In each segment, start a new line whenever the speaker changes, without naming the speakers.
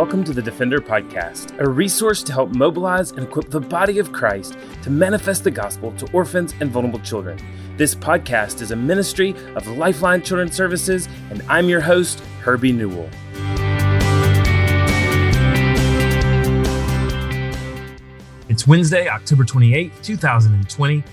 welcome to the Defender Podcast, a resource to help mobilize and equip the body of Christ to manifest the gospel to orphans and vulnerable children. This podcast is a ministry of Lifeline Children's Services, and I'm your host, Herbie Newell. It's Wednesday, October 28th, 2020,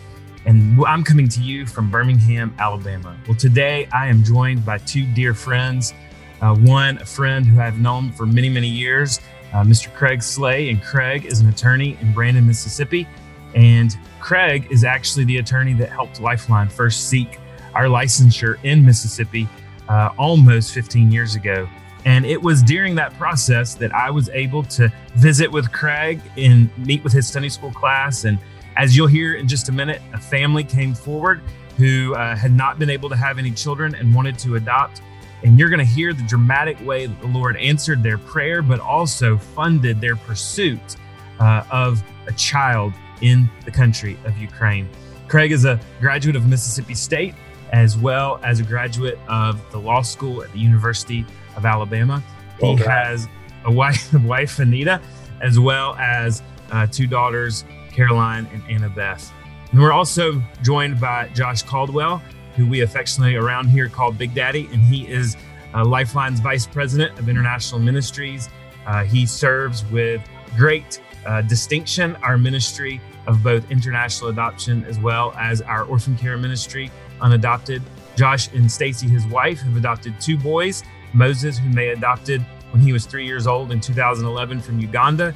and I'm coming to you from Birmingham, Alabama. Well, today I am joined by two dear friends. Uh, one, a friend who I've known for many, many years, uh, Mr. Craig Slay. And Craig is an attorney in Brandon, Mississippi. And Craig is actually the attorney that helped Lifeline first seek our licensure in Mississippi uh, almost 15 years ago. And it was during that process that I was able to visit with Craig and meet with his Sunday school class. And as you'll hear in just a minute, a family came forward who uh, had not been able to have any children and wanted to adopt. And you're going to hear the dramatic way that the Lord answered their prayer, but also funded their pursuit uh, of a child in the country of Ukraine. Craig is a graduate of Mississippi State, as well as a graduate of the law school at the University of Alabama. He has a wife, wife Anita, as well as uh, two daughters, Caroline and Anna Beth. And we're also joined by Josh Caldwell, who we affectionately around here call Big Daddy, and he is uh, Lifeline's Vice President of International Ministries. Uh, he serves with great uh, distinction our ministry of both international adoption as well as our orphan care ministry, unadopted. Josh and Stacy, his wife, have adopted two boys Moses, whom they adopted when he was three years old in 2011 from Uganda,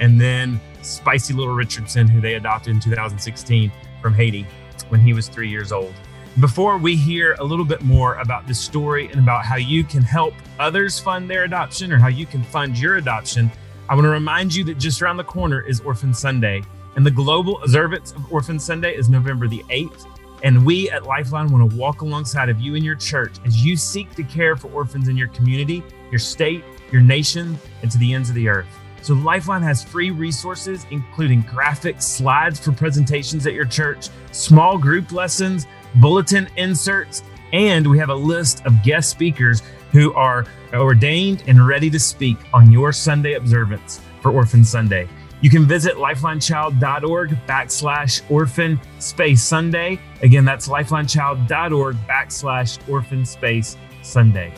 and then Spicy Little Richardson, who they adopted in 2016 from Haiti when he was three years old. Before we hear a little bit more about this story and about how you can help others fund their adoption or how you can fund your adoption, I want to remind you that just around the corner is Orphan Sunday. And the global observance of Orphan Sunday is November the 8th. And we at Lifeline want to walk alongside of you and your church as you seek to care for orphans in your community, your state, your nation, and to the ends of the earth. So, Lifeline has free resources, including graphics, slides for presentations at your church, small group lessons, bulletin inserts, and we have a list of guest speakers who are ordained and ready to speak on your Sunday observance for Orphan Sunday. You can visit lifelinechild.org backslash orphan space Sunday. Again, that's lifelinechild.org backslash orphan space Sunday.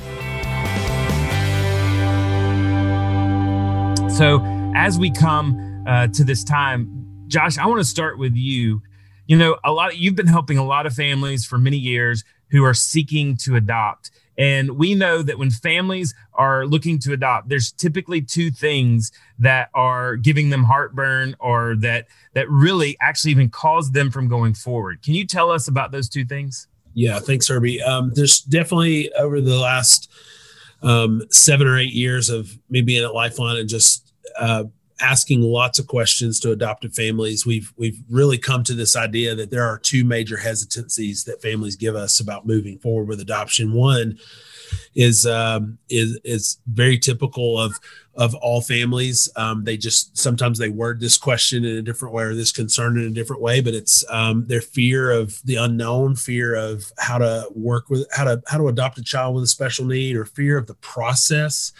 So, as we come uh, to this time, Josh, I want to start with you you know a lot of, you've been helping a lot of families for many years who are seeking to adopt. And we know that when families are looking to adopt there's typically two things that are giving them heartburn or that that really actually even cause them from going forward. Can you tell us about those two things?
Yeah thanks herbie. Um, there's definitely over the last um, seven or eight years of me being at lifeline and just uh, asking lots of questions to adoptive families, we've we've really come to this idea that there are two major hesitancies that families give us about moving forward with adoption. One is um, is is very typical of of all families. Um, they just sometimes they word this question in a different way or this concern in a different way, but it's um, their fear of the unknown, fear of how to work with how to how to adopt a child with a special need, or fear of the process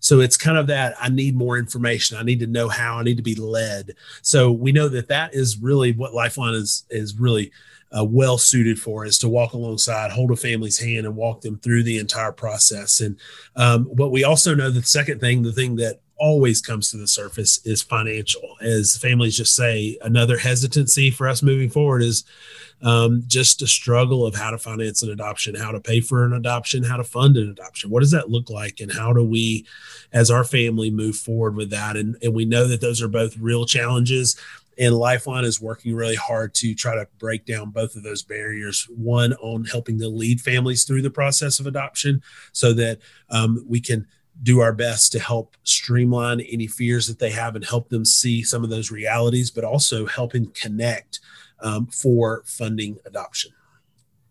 so it's kind of that I need more information. I need to know how. I need to be led. So we know that that is really what Lifeline is is really uh, well suited for is to walk alongside, hold a family's hand, and walk them through the entire process. And um, but we also know the second thing, the thing that always comes to the surface is financial. As families just say, another hesitancy for us moving forward is um, just a struggle of how to finance an adoption, how to pay for an adoption, how to fund an adoption. What does that look like? And how do we, as our family, move forward with that? And, and we know that those are both real challenges. And Lifeline is working really hard to try to break down both of those barriers. One on helping to lead families through the process of adoption so that um, we can do our best to help streamline any fears that they have and help them see some of those realities, but also helping connect um, for funding adoption.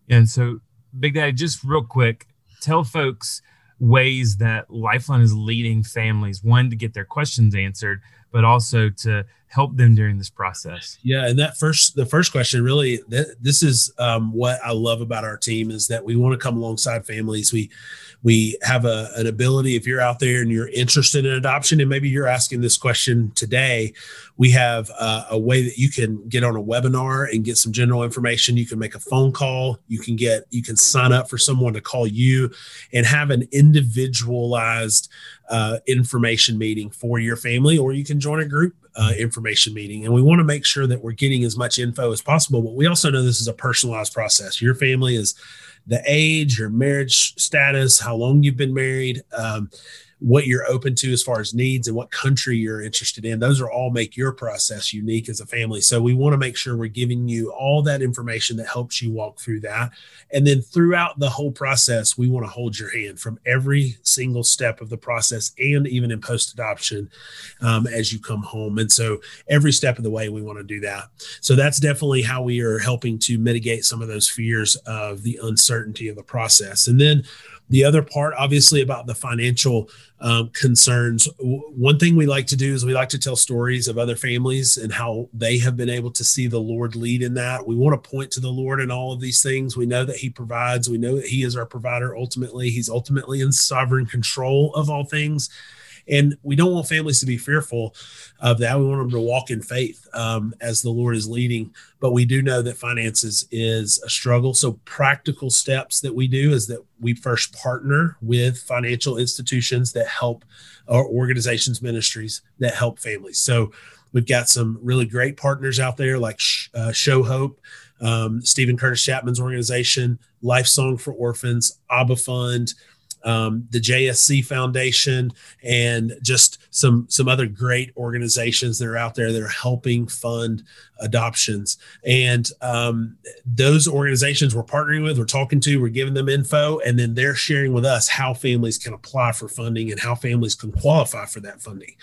And so, Big Daddy, just real quick, tell folks ways that Lifeline is leading families, one, to get their questions answered, but also to help them during this process.
Yeah, and that first the first question really this is um, what I love about our team is that we want to come alongside families. We we have a, an ability if you're out there and you're interested in adoption and maybe you're asking this question today we have uh, a way that you can get on a webinar and get some general information you can make a phone call you can get you can sign up for someone to call you and have an individualized uh, information meeting for your family or you can join a group uh, information meeting and we want to make sure that we're getting as much info as possible but we also know this is a personalized process. Your family is the age, your marriage status, how long you've been married, um, what you're open to as far as needs and what country you're interested in. Those are all make your process unique as a family. So we want to make sure we're giving you all that information that helps you walk through that. And then throughout the whole process, we want to hold your hand from every single step of the process and even in post adoption um, as you come home. And so every step of the way, we want to do that. So that's definitely how we are helping to mitigate some of those fears of the uncertainty of the process. And then the other part, obviously, about the financial um, concerns. one thing we like to do is we like to tell stories of other families and how they have been able to see the Lord lead in that. We want to point to the Lord in all of these things. We know that He provides, we know that He is our provider ultimately. He's ultimately in sovereign control of all things. And we don't want families to be fearful of that. We want them to walk in faith um, as the Lord is leading. But we do know that finances is a struggle. So, practical steps that we do is that we first partner with financial institutions that help our organizations, ministries that help families. So, we've got some really great partners out there like uh, Show Hope. Um, Steven Curtis Chapman's organization, Lifesong for Orphans, Abba Fund, um, the JSC Foundation, and just some some other great organizations that are out there that are helping fund adoptions. And um, those organizations we're partnering with, we're talking to, we're giving them info, and then they're sharing with us how families can apply for funding and how families can qualify for that funding.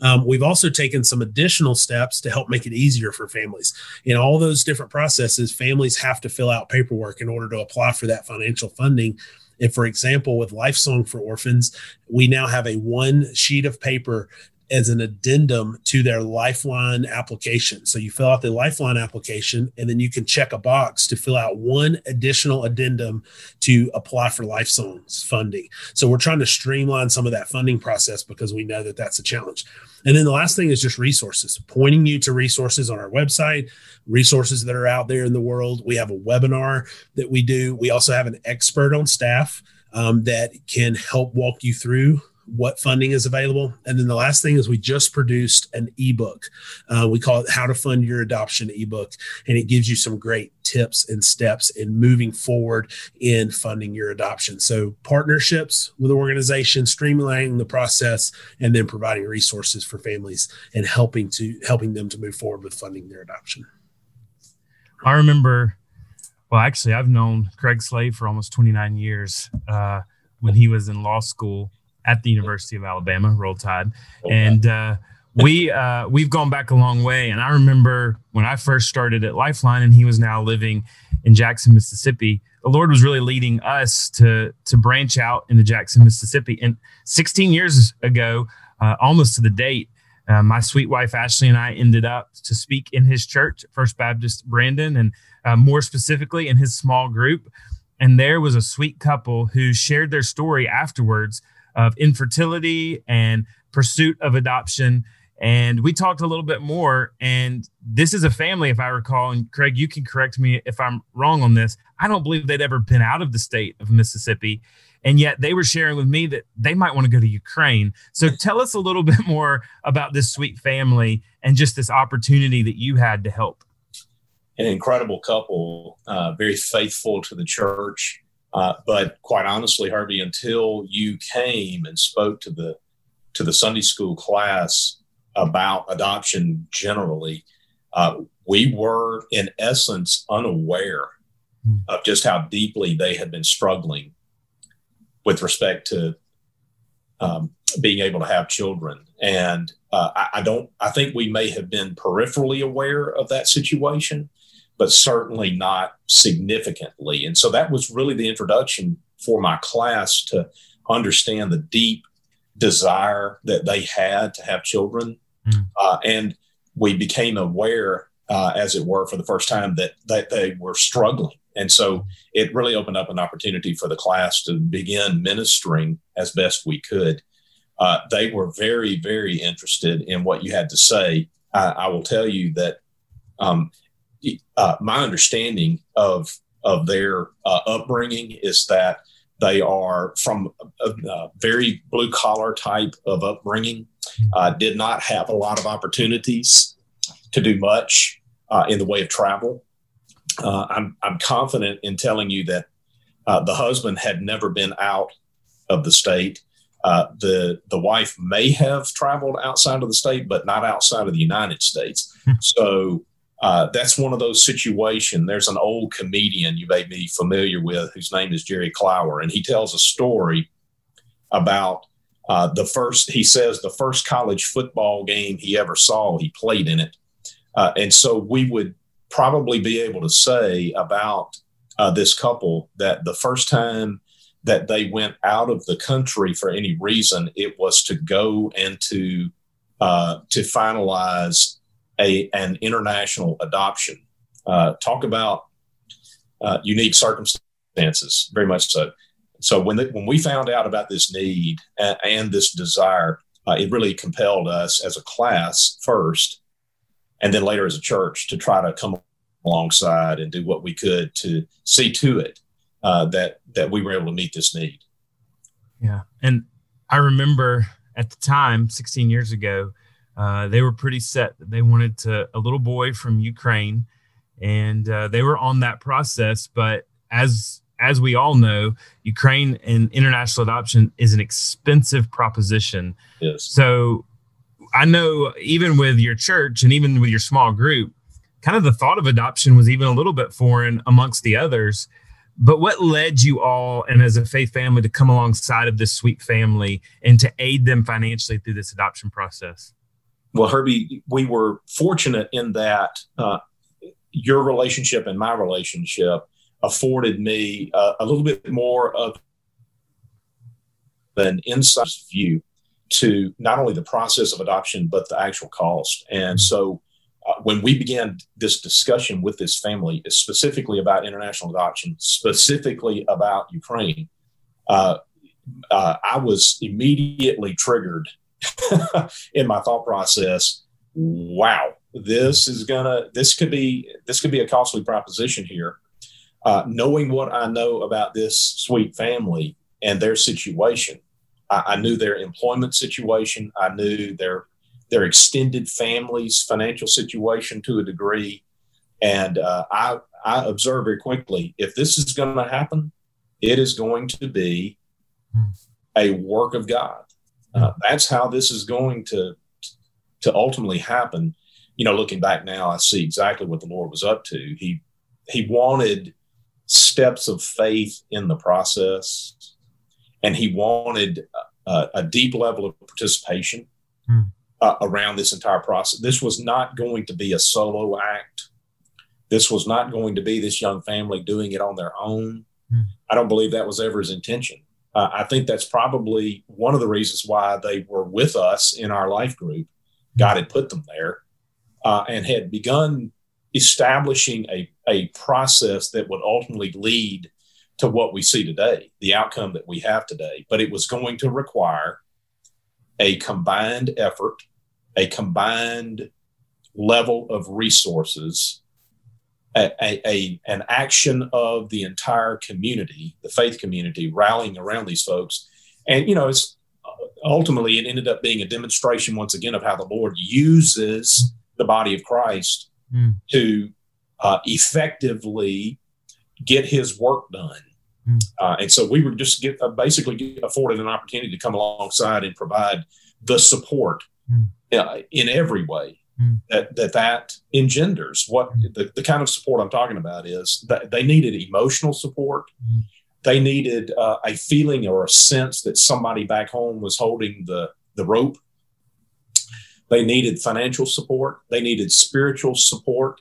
Um, we've also taken some additional steps to help make it easier for families. In all those different processes, families have to fill out paperwork in order to apply for that financial funding. And for example, with Lifesong for Orphans, we now have a one sheet of paper as an addendum to their Lifeline application. So you fill out the Lifeline application and then you can check a box to fill out one additional addendum to apply for LifeSongs funding. So we're trying to streamline some of that funding process because we know that that's a challenge. And then the last thing is just resources, pointing you to resources on our website, resources that are out there in the world. We have a webinar that we do. We also have an expert on staff um, that can help walk you through what funding is available. And then the last thing is we just produced an ebook. Uh, we call it How to Fund Your Adoption ebook, and it gives you some great tips and steps in moving forward in funding your adoption. So partnerships with organizations, streamlining the process, and then providing resources for families and helping to helping them to move forward with funding their adoption.
I remember, well, actually, I've known Craig Slay for almost 29 years. Uh, when he was in law school, at the University of Alabama, Roll Tide, and uh, we uh, we've gone back a long way. And I remember when I first started at Lifeline, and he was now living in Jackson, Mississippi. The Lord was really leading us to to branch out into Jackson, Mississippi. And 16 years ago, uh, almost to the date, uh, my sweet wife Ashley and I ended up to speak in his church, First Baptist Brandon, and uh, more specifically in his small group. And there was a sweet couple who shared their story afterwards of infertility and pursuit of adoption. And we talked a little bit more. And this is a family, if I recall, and Craig, you can correct me if I'm wrong on this. I don't believe they'd ever been out of the state of Mississippi. And yet they were sharing with me that they might want to go to Ukraine. So tell us a little bit more about this sweet family and just this opportunity that you had to help.
An incredible couple, uh, very faithful to the church. Uh, but quite honestly, Herbie, until you came and spoke to the to the Sunday school class about adoption generally, uh, we were in essence unaware mm. of just how deeply they had been struggling with respect to um, being able to have children. And uh, I, I, don't, I think we may have been peripherally aware of that situation, but certainly not significantly. And so that was really the introduction for my class to understand the deep desire that they had to have children Mm. Uh, and we became aware, uh, as it were, for the first time that, that they were struggling. And so it really opened up an opportunity for the class to begin ministering as best we could. Uh, they were very, very interested in what you had to say. I, I will tell you that um, uh, my understanding of of their uh, upbringing is that they are from a, a very blue collar type of upbringing. Uh, did not have a lot of opportunities to do much uh, in the way of travel. Uh, I'm I'm confident in telling you that uh, the husband had never been out of the state. Uh, the the wife may have traveled outside of the state, but not outside of the United States. Hmm. so uh, that's one of those situations. There's an old comedian you may be familiar with whose name is Jerry Clower, and he tells a story about uh, the first. He says the first college football game he ever saw, he played in it, uh, and so we would probably be able to say about uh, this couple that the first time that they went out of the country for any reason, it was to go and to uh, to finalize a an international adoption. Uh, talk about uh, unique circumstances, very much so. So when the, when we found out about this need and, and this desire, uh, it really compelled us as a class first, and then later as a church to try to come alongside and do what we could to see to it uh, that that we were able to meet this need.
Yeah, and I remember at the time, 16 years ago, uh, they were pretty set that they wanted to a little boy from Ukraine, and uh, they were on that process. But as as we all know, Ukraine and international adoption is an expensive proposition.
Yes.
So I know even with your church and even with your small group, kind of the thought of adoption was even a little bit foreign amongst the others. But what led you all and as a faith family to come alongside of this sweet family and to aid them financially through this adoption process?
Well, Herbie, we were fortunate in that uh, your relationship and my relationship afforded me uh, a little bit more of an inside view to not only the process of adoption but the actual cost. And so, uh, when we began this discussion with this family, specifically about international adoption, specifically about Ukraine, uh, uh, I was immediately triggered in my thought process. Wow, this is gonna this could be this could be a costly proposition here. Uh, knowing what I know about this sweet family and their situation, I, I knew their employment situation. I knew their their extended family's financial situation to a degree, and uh, I I observed very quickly if this is going to happen, it is going to be hmm. a work of God. Uh, that's how this is going to to ultimately happen. You know, looking back now, I see exactly what the Lord was up to. He he wanted steps of faith in the process, and he wanted a, a deep level of participation hmm. uh, around this entire process. This was not going to be a solo act. This was not going to be this young family doing it on their own. Hmm. I don't believe that was ever his intention uh, I think that's probably one of the reasons why they were with us in our life group. God had put them there uh, and had begun establishing a, a process that would ultimately lead to what we see today, the outcome that we have today. But it was going to require a combined effort, a combined level of resources a, a, an action of the entire community, the faith community, rallying around these folks. And, you know, it's ultimately it ended up being a demonstration once again of how the Lord uses the body of Christ mm. to uh, effectively get his work done. Mm. Uh, and so we were just get, uh, basically afforded an opportunity to come alongside and provide the support mm. in every way mm. that, that that engenders. What mm. the, the kind of support I'm talking about is that they needed emotional support. Mm. They needed uh, a feeling or a sense that somebody back home was holding the, the rope. They needed financial support. They needed spiritual support.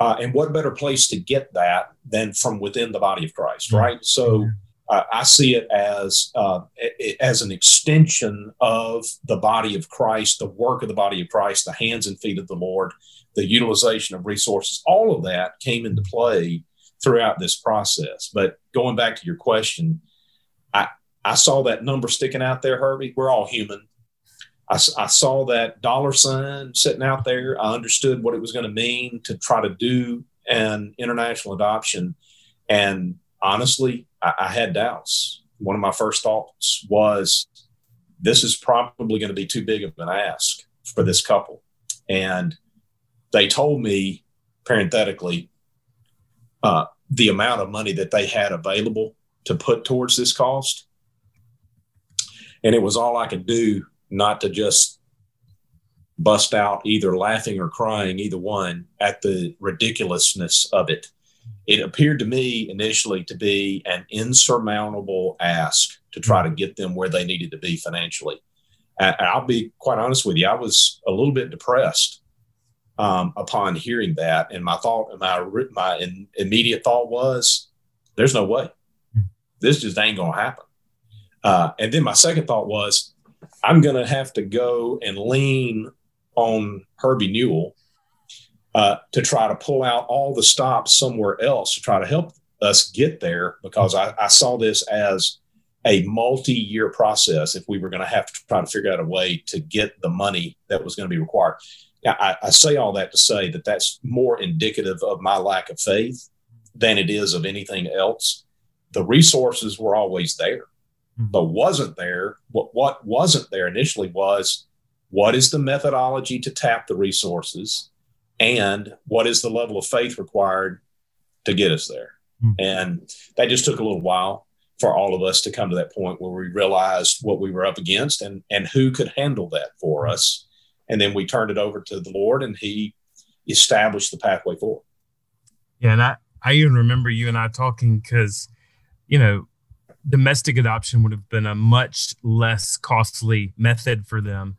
Uh, and what better place to get that than from within the body of Christ, right? So uh, I see it as uh, as an extension of the body of Christ, the work of the body of Christ, the hands and feet of the Lord, the utilization of resources. All of that came into play throughout this process. But going back to your question, I I saw that number sticking out there, Herbie. We're all human. I, I saw that dollar sign sitting out there. I understood what it was going to mean to try to do an international adoption. And honestly, I, I had doubts. One of my first thoughts was this is probably going to be too big of an ask for this couple. And they told me, parenthetically, uh, the amount of money that they had available to put towards this cost. And it was all I could do not to just bust out either laughing or crying, either one, at the ridiculousness of it. It appeared to me initially to be an insurmountable ask to try to get them where they needed to be financially. And I'll be quite honest with you, I was a little bit depressed um, upon hearing that. And my thought, my my in, immediate thought was, "There's no way. This just ain't gonna happen." Uh, and then my second thought was, I'm gonna have to go and lean on Herbie Newell uh, to try to pull out all the stops somewhere else to try to help us get there because I, I saw this as a multi-year process if we were going to have to try to figure out a way to get the money that was going to be required. I, I say all that to say that that's more indicative of my lack of faith than it is of anything else. The resources were always there, mm-hmm. but wasn't there. What what wasn't there initially was what is the methodology to tap the resources, and what is the level of faith required to get us there. Mm-hmm. And that just took a little while for all of us to come to that point where we realized what we were up against and and who could handle that for us and then we turned it over to the Lord, and He established the pathway forward.
Yeah, and I I even remember you and I talking because, you know, domestic adoption would have been a much less costly method for them.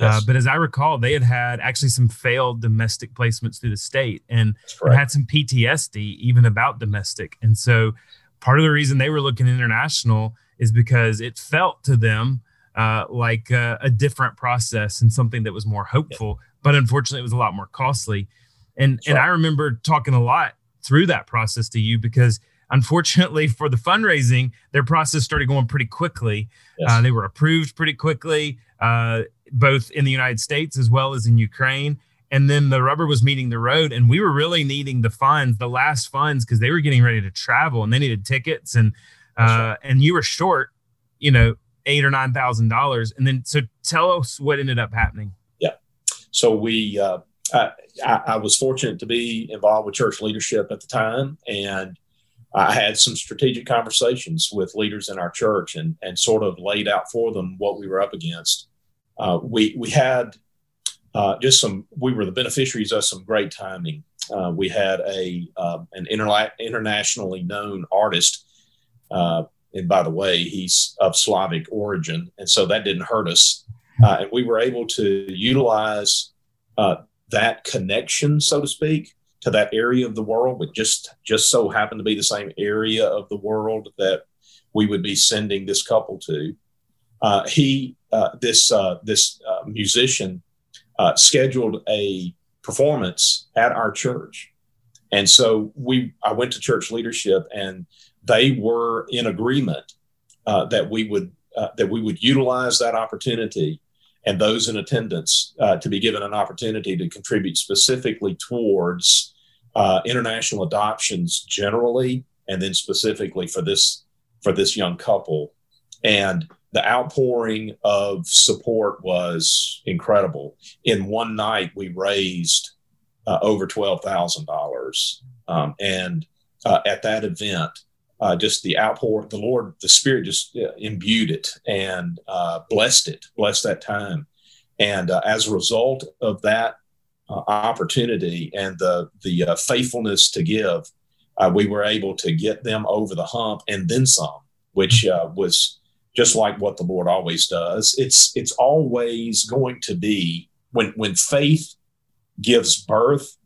Uh, yes. Uh, but as I recall, they had had actually some failed domestic placements through the state and had some PTSD even about domestic. And so part of the reason they were looking international is because it felt to them uh, like uh, a different process and something that was more hopeful. Yeah. But unfortunately, it was a lot more costly. And and I remember talking a lot through that process to you because unfortunately for the fundraising, their process started going pretty quickly. Yes. Uh, they were approved pretty quickly, uh, both in the United States as well as in Ukraine. And then the rubber was meeting the road, and we were really needing the funds, the last funds, because they were getting ready to travel and they needed tickets, and uh, and you were short, you know, eight or nine thousand dollars. And then, so tell us what ended up happening.
Yeah. So we, uh, I, I, was fortunate to be involved with church leadership at the time, and I had some strategic conversations with leaders in our church, and and sort of laid out for them what we were up against. Uh, we we had uh, just some. We were the beneficiaries of some great timing. Uh, we had a um, an interla- internationally known artist uh, and by the way, he's of Slavic origin, and so that didn't hurt us. Uh, and we were able to utilize uh, that connection, so to speak, to that area of the world, but just just so happened to be the same area of the world that we would be sending this couple to. Uh, he, this uh, this uh, musician, scheduled a performance at our church, and so we I went to church leadership and they were in agreement uh, that we would uh, that we would utilize that opportunity and those in attendance uh, to be given an opportunity to contribute specifically towards uh, international adoptions generally, and then specifically for this for this young couple. And the outpouring of support was incredible. In one night, we raised uh, over twelve thousand um, dollars, and uh, at that event, uh, just the outpour, the Lord, the Spirit just uh, imbued it and uh, blessed it, blessed that time. And uh, as a result of that opportunity and the the faithfulness to give, we were able to get them over the hump and then some, which was just like what the Lord always does. It's it's always going to be when when faith gives birth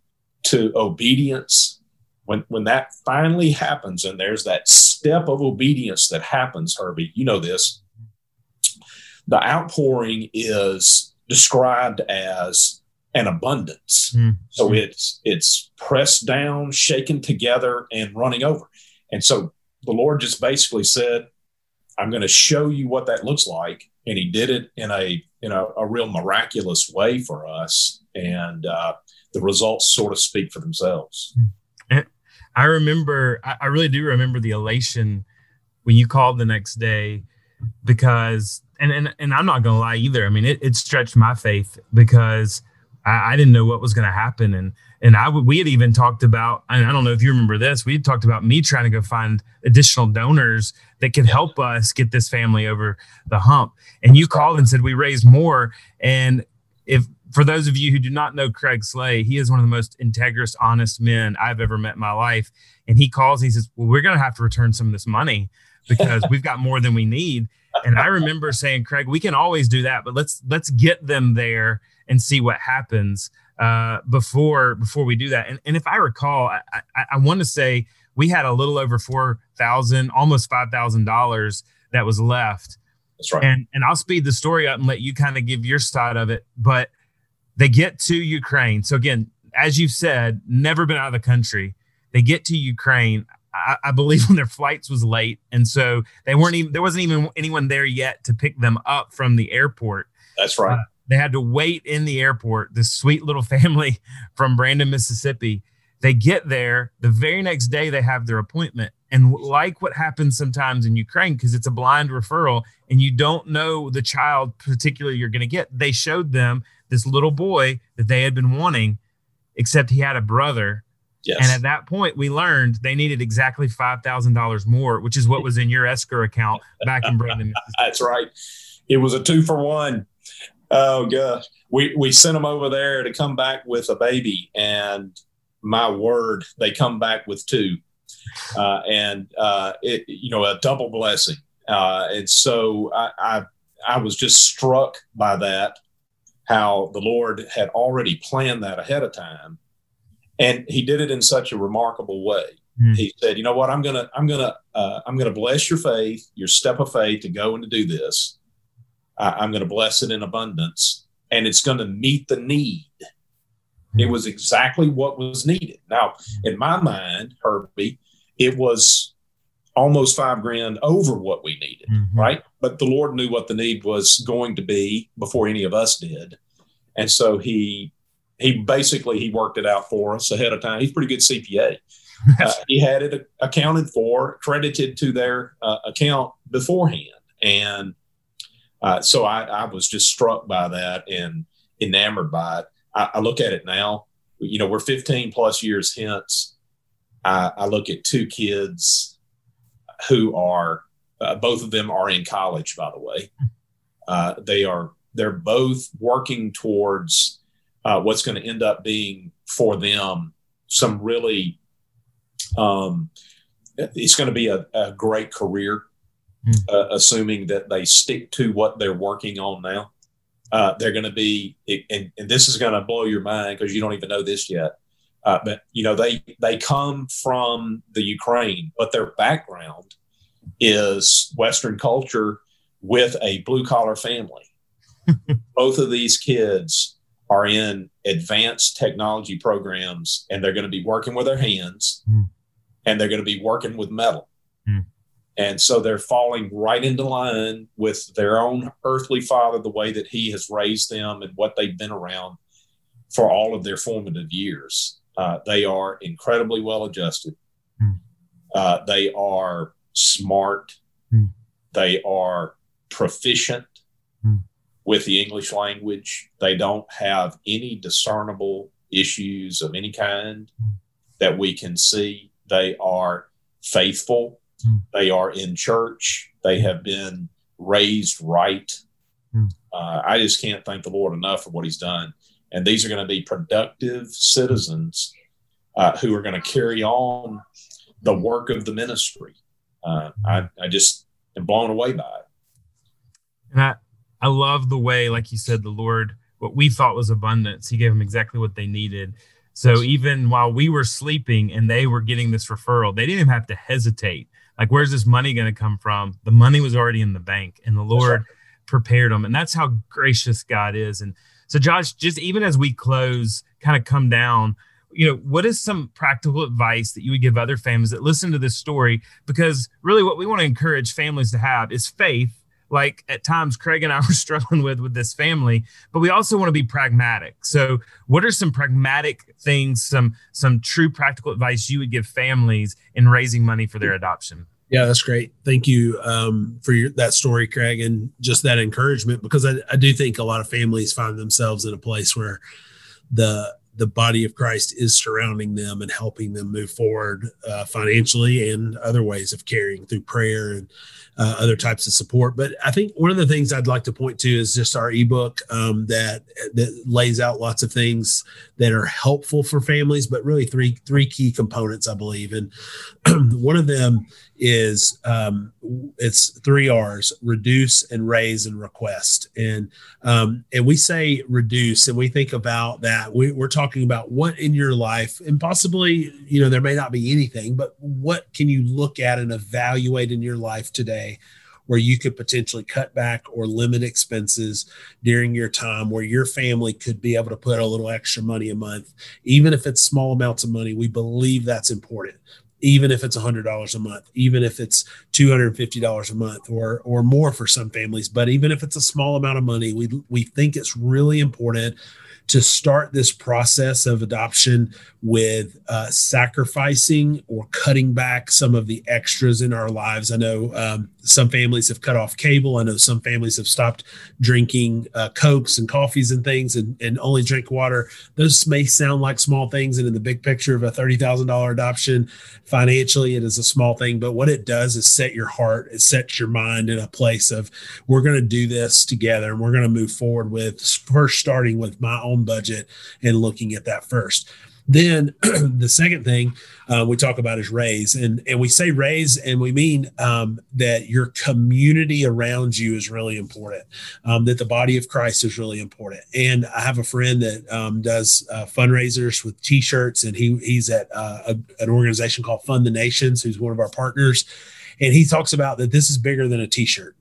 to obedience when when that finally happens and there's that step of obedience that happens herbie you know this the outpouring is described as an abundance mm-hmm. so it's it's pressed down shaken together and running over and so the lord just basically said i'm going to show you what that looks like and he did it in a in a, a real miraculous way for us and uh, the results sort of speak for themselves mm-hmm.
I remember, I, I really do remember the elation when you called the next day because, and, and, and I'm not going to lie either. I mean, it, it stretched my faith because I, I didn't know what was going to happen. And, and I we had even talked about, I don't know if you remember this, we had talked about me trying to go find additional donors that could help us get this family over the hump. And you called and said we raised more. And if for those of you who do not know Craig Slay, he is one of the most integrous, honest men I've ever met in my life. And he calls, he says, Well, we're going to have to return some of this money because we've got more than we need. And I remember saying, Craig, we can always do that, but let's let's get them there and see what happens uh, before before we do that. And, and if I recall, I, I, I want to say we had a little over four thousand, almost five thousand dollars that was left.
That's right.
And and I'll speed the story up and let you kind of give your side of it. But they get to Ukraine. So again, as you've said, never been out of the country. They get to Ukraine. I, I believe when their flights was late, and so they weren't even there wasn't even anyone there yet to pick them up from the airport.
That's right. Uh,
they had to wait in the airport. This sweet little family from Brandon, Mississippi. They get there the very next day. They have their appointment, and like what happens sometimes in Ukraine, because it's a blind referral, and you don't know the child particularly you're going to get. They showed them this little boy that they had been wanting, except he had a brother. Yes. And at that point, we learned they needed exactly five thousand dollars more, which is what was in your escrow account back in Brandon.
That's right. It was a two for one. Oh gosh, we we sent them over there to come back with a baby, and my word, they come back with two, uh, and uh, it you know a double blessing. Uh, and so I, I I was just struck by that how the Lord had already planned that ahead of time. And he did it in such a remarkable way. Mm. He said, "You know what? I'm gonna, I'm gonna, uh, I'm gonna bless your faith, your step of faith to go and to do this. I'm gonna bless it in abundance, and it's gonna meet the need. It was exactly what was needed. Now, in my mind, Herbie, it was almost five grand over what we needed, mm-hmm. right? But the Lord knew what the need was going to be before any of us did, and so he he basically he worked it out for us ahead of time. He's pretty good CPA. Uh, he had it accounted for, credited to their uh, account beforehand, and uh, so I, I, was just struck by that and enamored by it. I, I, look at it now. You know, we're 15 plus years hence. I, I look at two kids who are uh, both of them are in college, by the way. Uh, they are they're both working towards uh, what's going to end up being for them some really um, it's going to be a, a great career, mm. assuming that they stick to what they're working on now. Uh, they're going to be, and, and this is going to blow your mind because you don't even know this yet. Uh, but you know they they come from the Ukraine, but their background is Western culture with a blue collar family. Both of these kids are in advanced technology programs, and they're going to be working with their hands, mm. and they're going to be working with metal. Mm. And so they're falling right into line with their own earthly father, the way that he has raised them and what they've been around for all of their formative years. Uh, they are incredibly well adjusted. Mm. Uh, they are smart. Mm. They are proficient mm. with the English language. They don't have any discernible issues of any kind that we can see. They are faithful. Hmm. They are in church. They have been raised right. Hmm. Uh, I just can't thank the Lord enough for what He's done and these are going to be productive citizens uh, who are going to carry on the work of the ministry. Uh, I, I just am blown away by it.
And I, I love the way, like you said, the Lord, what we thought was abundance, He gave them exactly what they needed. So even while we were sleeping and they were getting this referral, they didn't even have to hesitate. Like, where's this money going to come from? The money was already in the bank, and the Lord right. prepared them. And that's how gracious God is. And so, Josh, just even as we close, kind of come down, you know, what is some practical advice that you would give other families that listen to this story? Because really, what we want to encourage families to have is faith like at times Craig and I were struggling with with this family, but we also want to be pragmatic. So, what are some pragmatic things, some some true practical advice you would give families in raising money for their adoption?
Yeah, that's great. Thank you um, for your, that story, Craig, and just that encouragement because I, I do think a lot of families find themselves in a place where the the body of Christ is surrounding them and helping them move forward uh, financially and other ways of caring through prayer and uh, other types of support. But I think one of the things I'd like to point to is just our ebook um, that that lays out lots of things that are helpful for families, but really three three key components, I believe. And one of them is um, it's three R's: reduce and raise and request. And um, and we say reduce, and we think about that. We, we're talking about what in your life, and possibly you know there may not be anything, but what can you look at and evaluate in your life today? Where you could potentially cut back or limit expenses during your time where your family could be able to put a little extra money a month even if it's small amounts of money we believe that's important even if it's $100 a month, even if it's $250 a month or or more for some families, but even if it's a small amount of money, we we think it's really important to start this process of adoption with uh, sacrificing or cutting back some of the extras in our lives. I know um, some families have cut off cable. I know some families have stopped drinking uh, Cokes and coffees and things and, and only drink water. Those may sound like small things. And in the big picture of a $30,000 adoption, financially, it is a small thing. But what it does is set your heart, it sets your mind in a place of we're going to do this together and we're going to move forward with first starting with my own budget and looking at that first. Then the second thing uh, we talk about is raise, and and we say raise, and we mean um, that your community around you is really important. Um, that the body of Christ is really important. And I have a friend that um, does uh, fundraisers with T-shirts, and he he's at uh, a, an organization called Fund the Nations, who's one of our partners, and he talks about that this is bigger than a T-shirt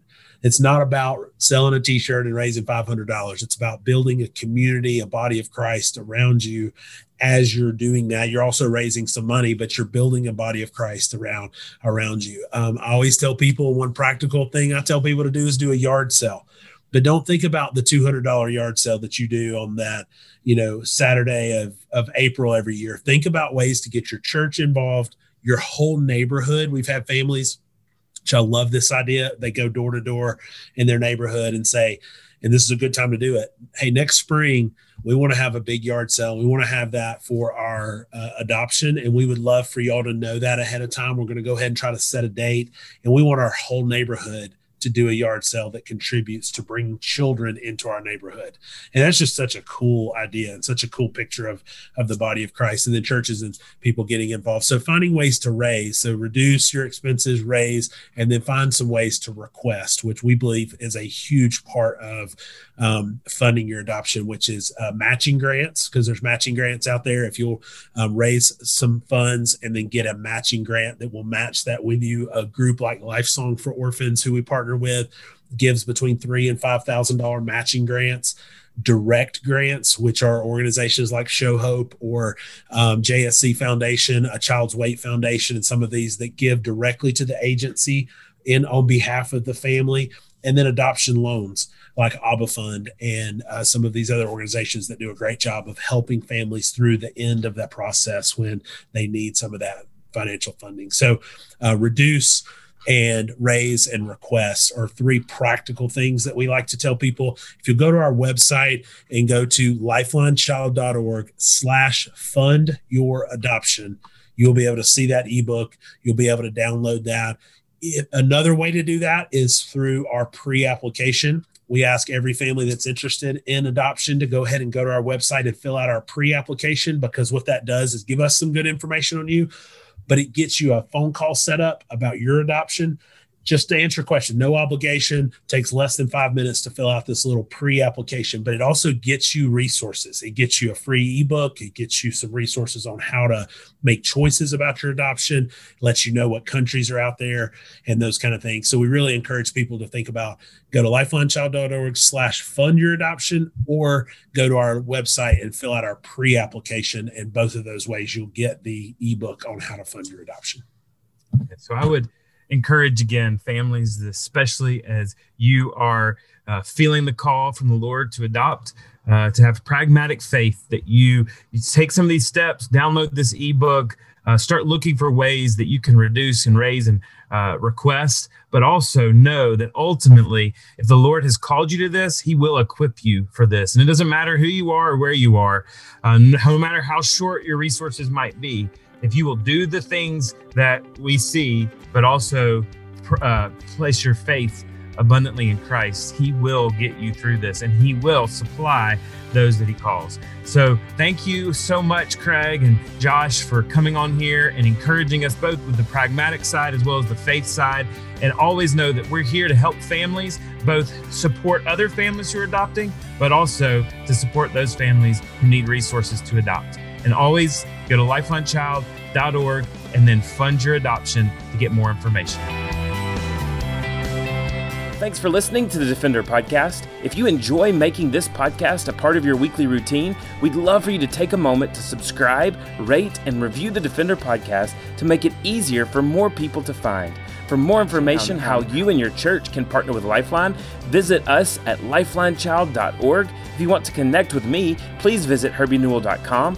it's not about selling a t-shirt and raising $500 it's about building a community a body of christ around you as you're doing that you're also raising some money but you're building a body of christ around around you. Um, i always tell people one practical thing i tell people to do is do a yard sale. But don't think about the $200 yard sale that you do on that you know saturday of, of april every year. Think about ways to get your church involved your whole neighborhood. We've had families which I love this idea. They go door to door in their neighborhood and say, and this is a good time to do it. Hey, next spring, we want to have a big yard sale. We want to have that for our uh, adoption. And we would love for y'all to know that ahead of time. We're going to go ahead and try to set a date. And we want our whole neighborhood to do a yard sale that contributes to bring children into our neighborhood. And that's just such a cool idea and such a cool picture of, of the body of Christ and the churches and people getting involved. So finding ways to raise, so reduce your expenses, raise, and then find some ways to request, which we believe is a huge part of um, funding your adoption, which is uh, matching grants, because there's matching grants out there. If you'll um, raise some funds and then get a matching grant that will match that with you, a group like Lifesong for Orphans, who we partner partner with gives between three and five thousand dollar matching grants direct grants, which are organizations like Show Hope or um, JSC Foundation, a Child Waits Foundation, and some of these that give directly to the agency in on behalf of the family, and then adoption loans like Abba Fund and uh, some of these other organizations that do a great job of helping families through the end of that process when they need some of that financial funding. So uh, reduce and raise and request are three practical things that we like to tell people. If you go to our website and go to lifelinechild.org slash fund your adoption, you'll be able to see that ebook. You'll be able to download that. Another way to do that is through our pre-application. We ask every family that's interested in adoption to go ahead and go to our website and fill out our pre-application because what that does is give us some good information on you but it gets you a phone call set up about your adoption just to answer your question, no obligation, takes less than five minutes to fill out this little pre application, but it also gets you resources. It gets you a free ebook, it gets you some resources on how to make choices about your adoption, lets you know what countries are out there and those kind of things. So we really encourage people to think about go to lifelinechild.org slash fund your adoption or go to our website and fill out our pre application. And both of those ways, you'll get the ebook on how to fund your adoption.
So I would encourage again families, especially as you are uh, feeling the call from the Lord to adopt. Uh, to have pragmatic faith that you, you take some of these steps, download this ebook, uh, start looking for ways that you can reduce and raise and uh, request, but also know that ultimately, if the Lord has called you to this, He will equip you for this. And it doesn't matter who you are or where you are, uh, no matter how short your resources might be, if you will do the things that we see, but also uh, place your faith abundantly in Christ, He will get you through this and He will supply those that He calls. So, thank you so much, Craig and Josh, for coming on here and encouraging us both with the pragmatic side as well as the faith side. And always know that we're here to help families both support other families who are adopting, but also to support those families who need resources to adopt. And always go to lifelinechild.org and then fund your adoption to get more information.
Thanks for listening to the Defender Podcast. If you enjoy making this podcast a part of your weekly routine, we'd love for you to take a moment to subscribe, rate, and review the Defender Podcast to make it easier for more people to find. For more information how you and your church can partner with Lifeline, visit us at lifelinechild.org. If you want to connect with me, please visit herbienewell.com